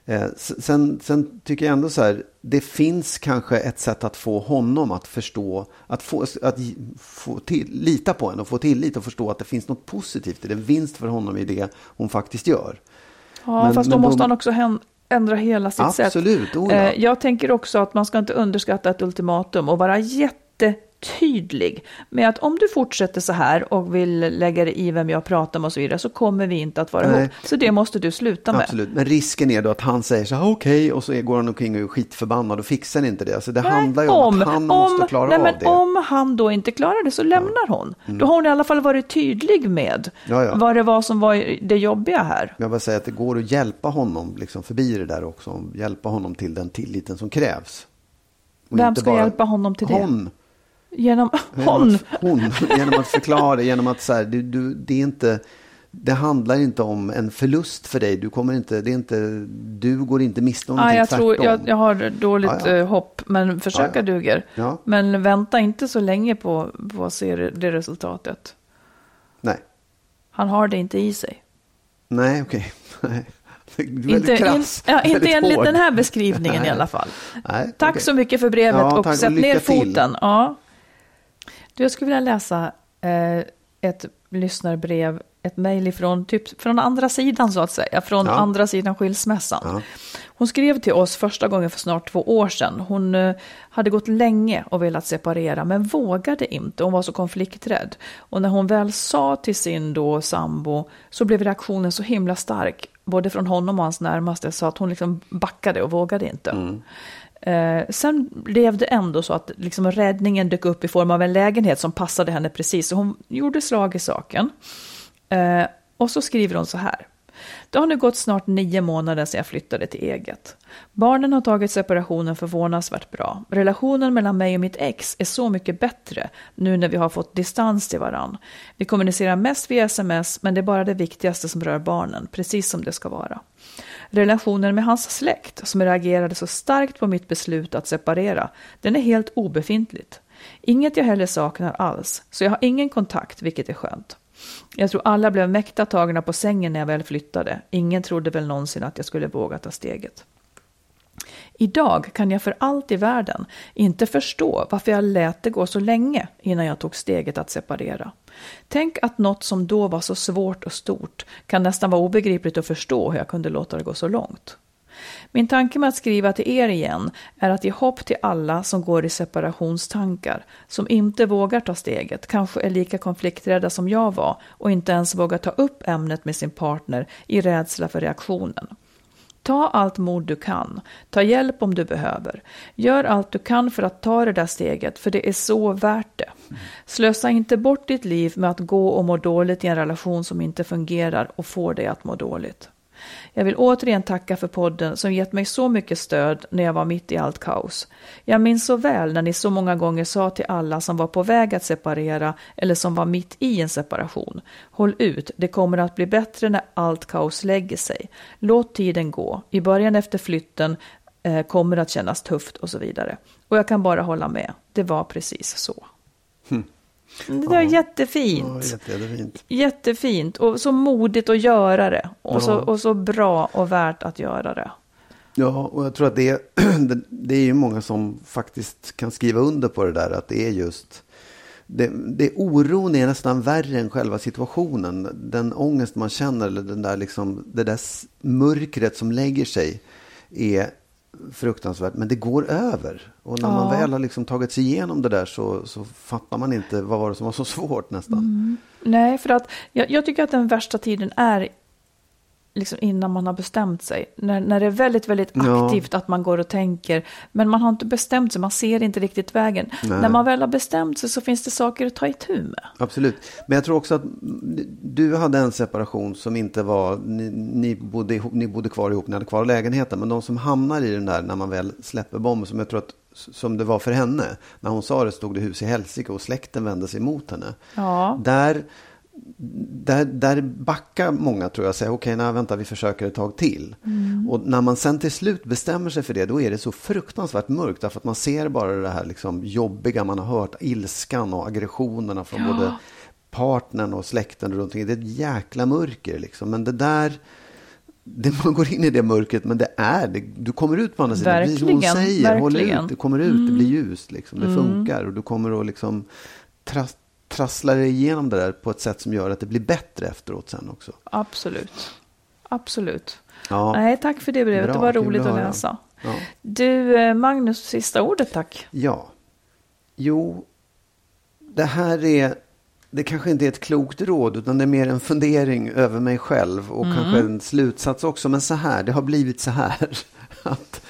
Eh, sen, sen tycker jag ändå så här, det finns kanske ett sätt att få honom att förstå, att få, att få till, lita på henne och få tillit och förstå att det finns något positivt i det, vinst för honom i det hon faktiskt gör. Ja, Men- fast men då måste han också ändra hela sitt sätt. Absolut, oh ja. Eh, Jag tänker också att man ska inte underskatta ett ultimatum och vara jättetydlig med att om du fortsätter så här och vill lägga dig i vem jag pratar med och så vidare så kommer vi inte att vara Nej. ihop. Så det måste du sluta med. Absolut, men risken är då att han säger så här, okej, och så går han omkring och är skitförbannad och fixar inte det. Alltså det Nej, handlar ju om, att han måste klara nej, av men det. Mm. Om han då inte klarar det så lämnar hon. Då har hon i alla fall varit tydlig med Ja, ja. vad det var som var det jobbiga här. Jag vill säga att det går att hjälpa honom liksom förbi det där också. Hjälpa honom till den tilliten som krävs. Och Vem ska hjälpa honom till det? Hon. Genom, Genom hon. Att, hon. Genom att förklara, genom att så här, du, du, det är inte... det handlar inte om en förlust för dig. Du, kommer inte, det är inte, du går inte miste om Ja, någonting, jag, tror, tvärtom. jag, jag har dåligt Ja, ja. eh, hopp, men försöka duger. Men vänta inte så länge på, på att se det, resultatet. Nej, Han har det inte i sig. nej okej. <laughs> Väldigt Inte, in, krass. ja, <laughs> inte enligt hård. den här beskrivningen i alla fall. <laughs> Nej, Tack okej. så mycket för brevet och sätt ner foten. Ja. Du, jag skulle vilja läsa eh, ett lyssnarbrev, ett mejl ifrån typ, från andra sidan så att säga, från Ja. andra sidan skilsmässan. Ja. Hon skrev till oss första gången för snart två år sedan. Hon eh, hade gått länge och velat separera men vågade inte. Hon var så konflikträdd. Och när hon väl sa till sin då sambo så blev reaktionen så himla stark. Både från honom och hans närmaste så att hon liksom backade och vågade inte. Eh, sen blev det ändå så att liksom räddningen dök upp i form av en lägenhet som passade henne precis. Så hon gjorde slag i saken. Eh, och så skriver hon så här. Det har nu gått snart nio månader sedan jag flyttade till eget. Barnen har tagit separationen förvånansvärt bra. Relationen mellan mig och mitt ex är så mycket bättre nu när vi har fått distans till varann. Vi kommunicerar mest via sms, men det är bara det viktigaste som rör barnen, precis som det ska vara. Relationen med hans släkt, som reagerade så starkt på mitt beslut att separera, den är helt obefintligt. Inget jag heller saknar alls, så jag har ingen kontakt, vilket är skönt. Jag tror alla blev mäkta tagna på sängen när jag väl flyttade. Ingen trodde väl någonsin att jag skulle våga ta steget. Idag kan jag för allt i världen inte förstå varför jag lät det gå så länge innan jag tog steget att separera. Tänk att något som då var så svårt och stort kan nästan vara obegripligt att förstå hur jag kunde låta det gå så långt. Min tanke med att skriva till er igen är att ge hopp till alla som går i separationstankar, som inte vågar ta steget, kanske är lika konflikträdda som jag var och inte ens vågar ta upp ämnet med sin partner i rädsla för reaktionen. Ta allt mod du kan. Ta hjälp om du behöver. Gör allt du kan för att ta det där steget, för det är så värt det. Slösa inte bort ditt liv med att gå och må dåligt i en relation som inte fungerar och får dig att må dåligt. Jag vill återigen tacka för podden som gett mig så mycket stöd när jag var mitt i allt kaos. Jag minns så väl när ni så många gånger sa till alla som var på väg att separera eller som var mitt i en separation. Håll ut, det kommer att bli bättre när allt kaos lägger sig. Låt tiden gå. I början efter flytten eh, kommer det att kännas tufft och så vidare. Och jag kan bara hålla med. Det var precis så. Hm. Det var jättefint. Ja, jätte, jättefint. Jättefint och så modigt att göra det. Och, så, Ja. och så bra och värt att göra det. Ja, och jag tror att det <clears throat> är, det- är ju många som faktiskt kan skriva under på det där. Att det är just, det, det oron är nästan värre än själva situationen. Den ångest man känner, eller den där liksom, det där mörkret som lägger sig är fruktansvärt. Men det går över. Och när man Ja. väl har liksom tagit sig igenom det där så, så fattar man inte vad var det som var så svårt nästan. Nej, för att jag, jag tycker att den värsta tiden är liksom innan man har bestämt sig. När, när det är väldigt, väldigt Ja. aktivt att man går och tänker. Men man har inte bestämt sig, man ser inte riktigt vägen. Nej. När man väl har bestämt sig så finns det saker att ta itu med. Absolut. Men jag tror också att du hade en separation som inte var, ni, ni, bodde, ihop, ni bodde kvar ihop, ni hade kvar lägenheten. Men de som hamnar i den där när man väl släpper bomben, som jag tror att som det var för henne. När hon sa det stod det hus i helsike och släkten vände sig emot henne. Ja. Där, där, där backar många tror jag och säger okej, nej vänta vi försöker ett tag till. Och när man sen till slut bestämmer sig för det då är det så fruktansvärt mörkt därför att man ser bara det här liksom jobbiga man har hört, ilskan och aggressionerna från både partnern och släkten runt omkring. Det är ett jäkla mörker liksom. Men det där, det, man går in i det mörkret men det är, det, du kommer ut på andra sidan. Precis som hon Verkligen, säger, håll verkligen. ut, det kommer ut, det blir ljust liksom. Det funkar och du kommer att liksom tras, trassla dig igenom det där på ett sätt som gör att det blir bättre efteråt sen också. Absolut. Absolut. Ja. Nej, tack för det brevet. Bra, det var roligt att läsa. Ja. Du, eh, Magnus, sista ordet tack. Ja. Jo, det här är, det kanske inte är ett klokt råd utan det är mer en fundering över mig själv och kanske en slutsats också. Men så här, det har blivit så här. <laughs> Att,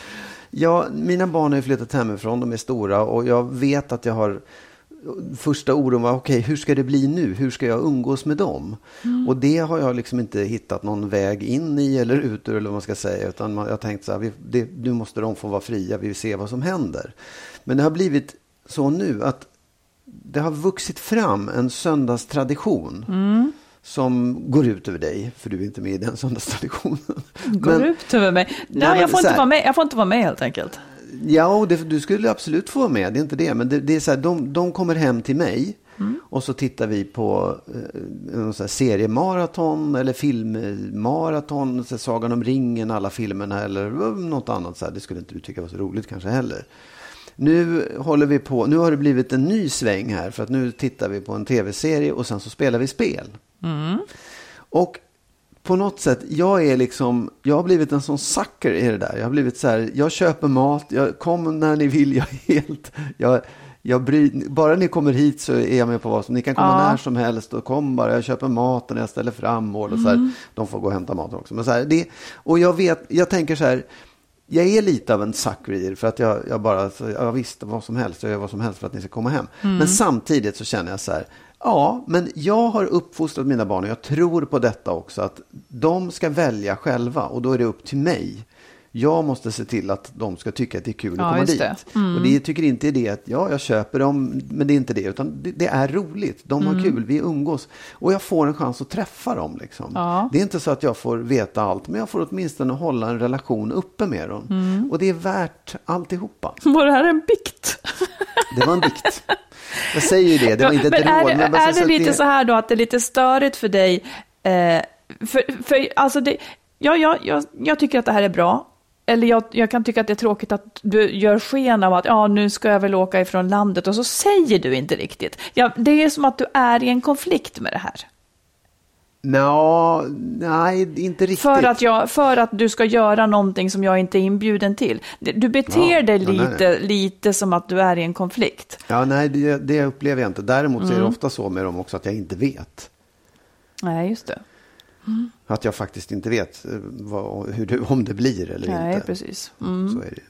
ja, mina barn har ju flyttat hemifrån, de är stora och jag vet att jag har Första oron var, okej, hur ska det bli nu? Hur ska jag umgås med dem? Och det har jag liksom inte hittat någon väg in i eller ut ur, eller vad man ska säga. Utan man, jag tänkt så här, vi, det, nu måste de få vara fria, vi vill se vad som händer. Men det har blivit så nu att det har vuxit fram en söndagstradition. som går ut över dig, för du är inte med i den söndagstraditionen. Går Men- ut över mig? Nej, jag, får inte vara med. jag får inte vara med helt enkelt. Ja, det, du skulle absolut få vara med, det är inte det. Men det, det är så här, de, de kommer hem till mig och så tittar vi på eh, seriemaraton eller filmmaraton, så här, Sagan om ringen, alla filmerna eller något annat. Så här. Det skulle inte du tycka var så roligt kanske heller. Nu håller vi på, nu har det blivit en ny sväng här för att nu tittar vi på en tv-serie och sen så spelar vi spel. Och på något sätt, jag är liksom, jag har blivit en sån sucker i det där. Jag har blivit så här, jag köper mat, jag kom när ni vill, <laughs> jag helt, jag, jag bryr, bara ni kommer hit så är jag med på vad som, ni kan komma Ja. när som helst och kom bara, jag köper maten, jag ställer fram mål och så här. De får gå och hämta maten också. Men så här, det, och jag vet, jag tänker så här, jag är lite av en sucker i det för att jag, jag bara, så, ja visst, vad som helst, jag gör vad som helst för att ni ska komma hem. Men samtidigt så känner jag så här, ja, men jag har uppfostrat mina barn och jag tror på detta också, att de ska välja själva och då är det upp till mig. Jag måste se till att de ska tycka att det är kul Ja, att komma dit. det. Och det tycker inte det att, ja, jag köper dem, men det är inte det, utan det, det är roligt. De har kul, vi umgås. Och jag får en chans att träffa dem. Liksom. Ja. Det är inte så att jag får veta allt, men jag får åtminstone hålla en relation uppe med dem. Och det är värt alltihopa. <laughs> Var det här en bikt? Det var en bikt. Jag säger ju det, det var inte ett men är råd. det, men är det lite så här då att det är lite störigt för dig? Eh, för, för alltså det, ja, ja, jag, jag tycker att det här är bra. Eller jag, jag kan tycka att det är tråkigt att du gör sken av att ja, nu ska jag väl åka ifrån landet och så säger du inte riktigt. Ja, det är som att du är i en konflikt med det här. Nå, nej, inte riktigt. För att, jag, för att du ska göra någonting som jag inte är inbjuden till. Du beter Ja, dig ja, nej, lite, lite som att du är i en konflikt. Ja, nej, det, det upplever jag inte. Däremot så är Mm. det ofta så med dem också att jag inte vet. Nej, just det. Att jag faktiskt inte vet eh, vad, hur det, om det blir eller Nej, inte. precis. Mm. Så är det.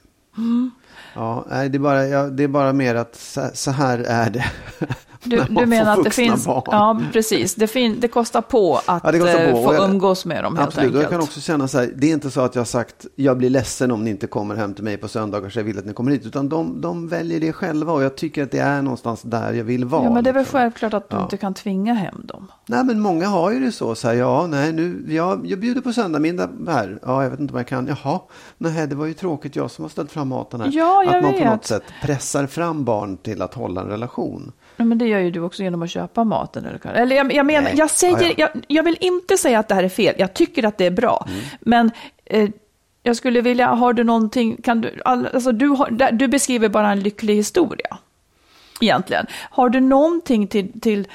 Ja, nej, det, är bara, ja, det är bara mer att så, så här är det. <laughs> Du, du menar att det finns, barn. ja precis, det, fin, det kostar på att Ja, kostar eh, på. få Och jag- umgås med dem helt Absolut, enkelt. jag kan också känna så här, det är inte så att jag har sagt, jag blir ledsen om ni inte kommer hem till mig på söndagar så jag vill att ni kommer hit, utan de, de väljer det själva och jag tycker att det är någonstans där jag vill vara. ja, men det är väl liksom. självklart att du Ja. inte kan tvinga hem dem. Nej, men många har ju det så, så här, ja, nej, nu, ja, jag bjuder på söndagmiddag här, ja, jag vet inte om jag kan, jaha, nej, det var ju tråkigt, jag som har ställt fram maten här. Ja, jag att man på vet. något sätt pressar fram barn till att hålla en relation. Ja, men det gör ju du också genom att köpa maten. Eller, eller jag, jag menar, Nej. jag, säger, Ja, ja. Jag, jag vill inte säga att det här är fel. Jag tycker att det är bra. Mm. Men eh, jag skulle vilja, har du någonting, kan du, all, alltså du, har, du beskriver bara en lycklig historia. Egentligen. Har du någonting till, till,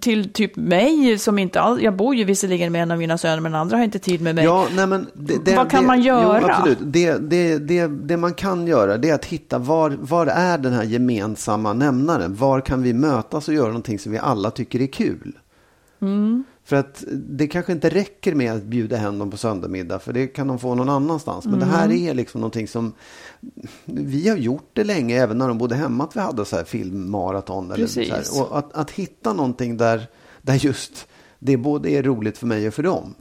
till typ mig som inte alls, jag bor ju visserligen med en av mina söner men andra har inte tid med mig. Ja, nej, men det, det, Vad kan det, man göra? Jo, absolut. Det, det, det, det man kan göra det är att hitta var, var är den här gemensamma nämnaren? Var kan vi mötas och göra någonting som vi alla tycker är kul? Mm. För att det kanske inte räcker med att bjuda hem dem på söndagmiddag, för det kan de få någon annanstans. Men det här Mm. är liksom någonting som vi har gjort det länge, även när de bodde hemma, att vi hade så här filmmaraton. Eller så här. Och att, att hitta någonting där, där just det både är roligt för mig och för dem.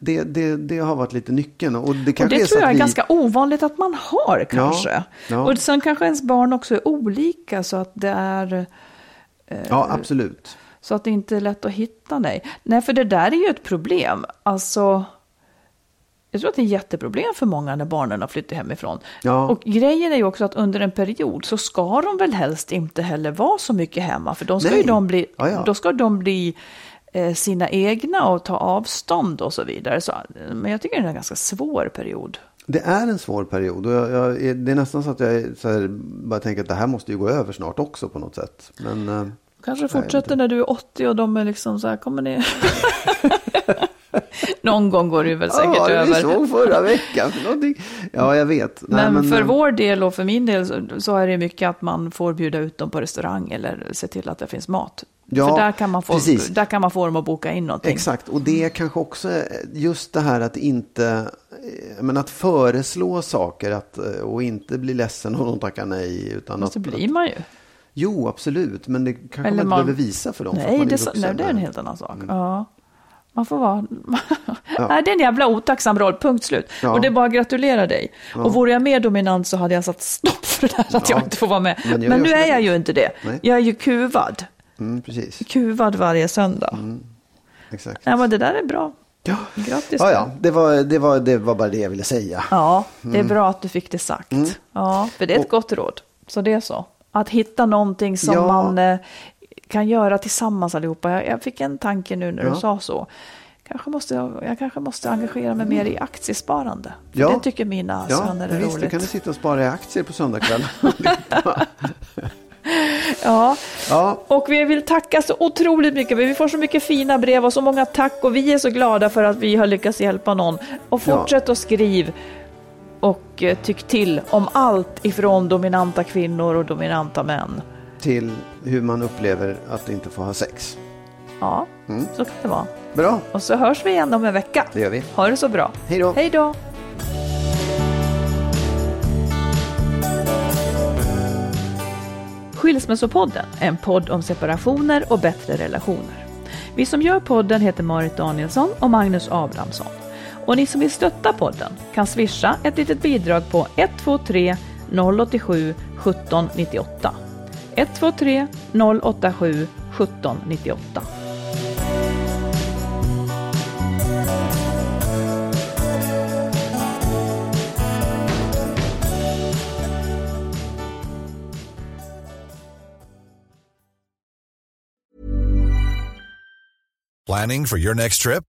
Det, det, det har varit lite nyckeln. Och det, Mm. Och kanske det är tror jag är vi, ganska ovanligt att man har kanske. ja. Och sen kanske ens barn också är olika så att det är... Ja, absolut. Så att det inte är lätt att hitta dig. Nej, för det där är ju ett problem. Alltså, jag tror att det är ett jätteproblem för många när barnen har flyttat hemifrån. Ja. Och grejen är ju också att under en period så ska de väl helst inte heller vara så mycket hemma. För då ska Nej. ju de bli, Ja, ja. Då ska de bli eh, sina egna och ta avstånd och så vidare. Så, men jag tycker det är en ganska svår period. Det är en svår period och jag, jag, det är nästan så att jag så här, bara tänker att det här måste ju gå över snart också på något sätt. Men eh, Kanske fortsätter när du är 80 och de är liksom så här, kommer ni... <laughs> Någon gång går det väl säkert ja, över. vi såg förra veckan. för någonting. Ja, jag vet. Nej, Men, för eh, vår del och för min del så, så är det mycket att man får bjuda ut dem på restaurang eller se till att det finns mat. Ja, för där kan, man få, precis. där kan man få dem att boka in någonting. Exakt, och det är kanske också just det här att inte, eh, men att föreslå saker att, eh, och inte bli ledsen om de tackar nej. Utan Fast att, det blir man ju. Jo, absolut, men det kanske Eller man inte man- behöver visa för dem. för Nej, man är det, så- nej, det är en helt annan sak. Mm. Ja. Man får vara... <laughs> Nej, det är en jävla otacksam roll, punkt slut. Ja. Och det är bara att gratulera dig. Och vore jag mer dominant så hade jag satt stopp för det här att jag Ja. inte får vara med. Men Men, nu är jag ju inte det. Nej. Jag är ju kuvad. Mm, precis. Kuvad varje söndag. exakt. Ja, men det där är bra. Ja, Grattis. ja, ja. Det, var, det, var, det var bara det jag ville säga. Ja, det är bra att du fick det sagt. Ja, för det är ett Och- gott råd. Så det är så. Att hitta någonting som Ja. man eh, kan göra tillsammans allihopa. Jag, jag fick en tanke nu när Ja. du sa så. Kanske måste jag, jag kanske måste engagera mig mer i aktiesparande. För Ja. Det tycker mina Ja, söner är visst, roligt. du kan du sitta och spara i aktier på söndagkväll. <laughs> <laughs> Ja, ja, och vi vill tacka så otroligt mycket. Vi får så mycket fina brev och så många tack och vi är så glada för att vi har lyckats hjälpa någon. Och Ja. fortsätt att skriv och eh, tyck till om allt ifrån dominanta kvinnor och dominanta män. till hur man upplever att inte få ha sex. Ja, Mm. så kan det vara. Bra, Och så hörs vi igen om en vecka. det gör vi. Ha det så bra. Hej då. Hej då. Skilsmässopodden är en podd om separationer och bättre relationer. Vi som gör podden heter Marit Danielsson och Magnus Abrahamsson. Och ni som vill stötta podden kan swisha ett litet bidrag på 123 087 1798. 123 087 1798. Planning for your next trip?